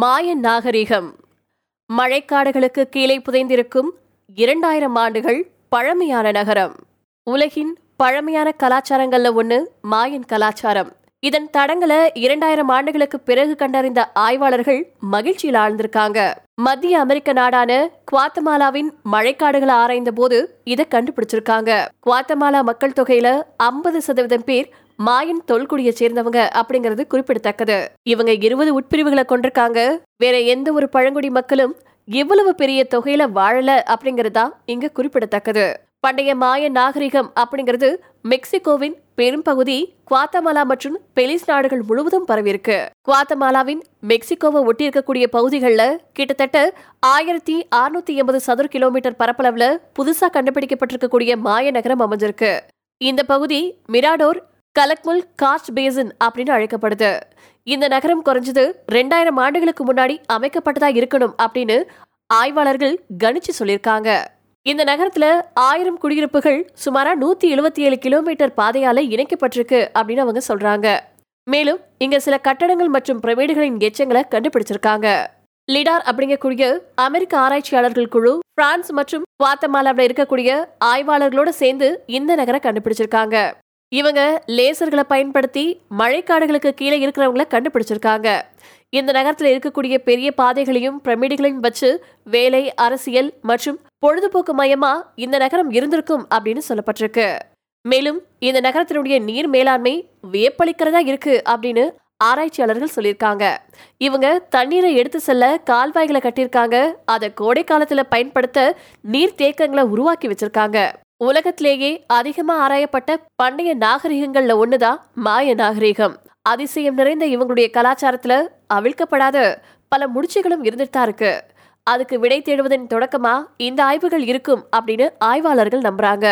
மாயன் நாகரிகம். மழைக்காடுகளுக்கு கீழே புதைந்திருக்கும் இரண்டாயிரம் ஆண்டுகள் பழமையான நகரம். உலகின் பழமையான கலாச்சாரங்கள்ல ஒன்று மாயன் கலாச்சாரம். இதன் தடங்களை இரண்டாயிரம் ஆண்டுகளுக்கு பிறகு கண்டறிந்த ஆய்வாளர்கள் மகிழ்ச்சியில் ஆழ்ந்திருக்காங்க. மத்திய அமெரிக்க நாடான குவாத்தமாலாவின் மழைக்காடுகளை ஆராய்ந்த போது இதை கண்டுபிடிச்சிருக்காங்க. குவாத்தமாலா மக்கள் தொகையில ஐம்பது சதவீதம் பேர் மாயன் தொல்குடியை சேர்ந்தவங்க அப்படிங்கிறது குறிப்பிடத்தக்கது. இவங்க இருபது உட்பிரிவுகளை கொண்டிருக்காங்க. வேற எந்த ஒரு பழங்குடி மக்களும் இவ்வளவு பெரிய தொகையில வாழல அப்படிங்கறதா இங்க குறிப்பிடத்தக்கது. பண்டைய மாய நாகரிகம் அப்படிங்கிறது மெக்சிகோவின் பெரும்பகுதி குவாத்தமாலா மற்றும் பெலிஸ் நாடுகள் முழுவதும் பரவியிருக்கு. குவாத்தமாலாவின் மெக்சிகோவை ஒட்டி இருக்கக்கூடிய பகுதிகளில் கிட்டத்தட்ட ஆயிரத்தி அறுநூத்தி எண்பது சதுர கிலோமீட்டர் பரப்பளவுல புதுசா கண்டுபிடிக்கப்பட்டிருக்கக்கூடிய மாய நகரம் அமைஞ்சிருக்கு. இந்த பகுதி மிராடோர் கலக்முல் காஸ்ட் பேசன் அப்படின்னு அழைக்கப்படுது. இந்த நகரம் குறைஞ்சது ரெண்டாயிரம் ஆண்டுகளுக்கு முன்னாடி அமைக்கப்பட்டதா இருக்கணும் அப்படின்னு ஆய்வாளர்கள் கணிச்சு சொல்லியிருக்காங்க. இந்த நகரத்துல ஆயிரம் குடியிருப்புகள் சுமாரா நூத்தி எழுபத்தி ஏழு கிலோமீட்டர் பாதையால இணைக்கப்பட்டிருக்கு அப்படின்னு அவங்க சொல்றாங்க. மேலும் இங்க சில கட்டடங்கள் மற்றும் பிரமிடுகளின் எச்சங்களை கண்டுபிடிச்சிருக்காங்க. லிடார் அப்படிங்கக்கூடிய அமெரிக்க ஆராய்ச்சியாளர்கள் குழு பிரான்ஸ் மற்றும் குவாத்தமாலாவில் இருக்கக்கூடிய ஆய்வாளர்களோட சேர்ந்து இந்த நகரை கண்டுபிடிச்சிருக்காங்க. இவங்க லேசர்களை பயன்படுத்தி மழைக்காடுகளுக்கு கீழே இருக்கிறவங்கள கண்டுபிடிச்சிருக்காங்க. இந்த நகரத்தில் இருக்கக்கூடிய பெரிய பாதைகளையும் பிரமிடுகளையும் வச்சு வேலை அரசியல் மற்றும் பொழுதுபோக்கு மையமா இந்த நகரம் இருந்திருக்கும் அப்படின்னு சொல்லப்பட்டிருக்கு. மேலும் இந்த நகரத்தினுடைய நீர் மேலாண்மை வியப்பளிக்கிறதா இருக்கு அப்படின்னு ஆராய்ச்சியாளர்கள் சொல்லியிருக்காங்க. இவங்க தண்ணீரை எடுத்து செல்ல கால்வாய்களை கட்டியிருக்காங்க. அதை கோடை காலத்துல பயன்படுத்த நீர் தேக்கங்களை உருவாக்கி வச்சிருக்காங்க. உலகத்திலேயே அதிகமா ஆராயப்பட்ட பண்டைய நாகரிகங்கள்ல ஒண்ணுதான் மாய நாகரிகம்? அதிசயம் நிறைந்த இவங்களுடைய கலாச்சாரத்துல அவிழ்க்கப்படாத பல முடிச்சுகளும் இருந்துட்டு தான் இருக்கு. அதுக்கு விடை தேடுவதன் தொடக்கமா இந்த ஆய்வுகள் இருக்கும் அப்படின்னு ஆய்வாளர்கள் நம்புறாங்க.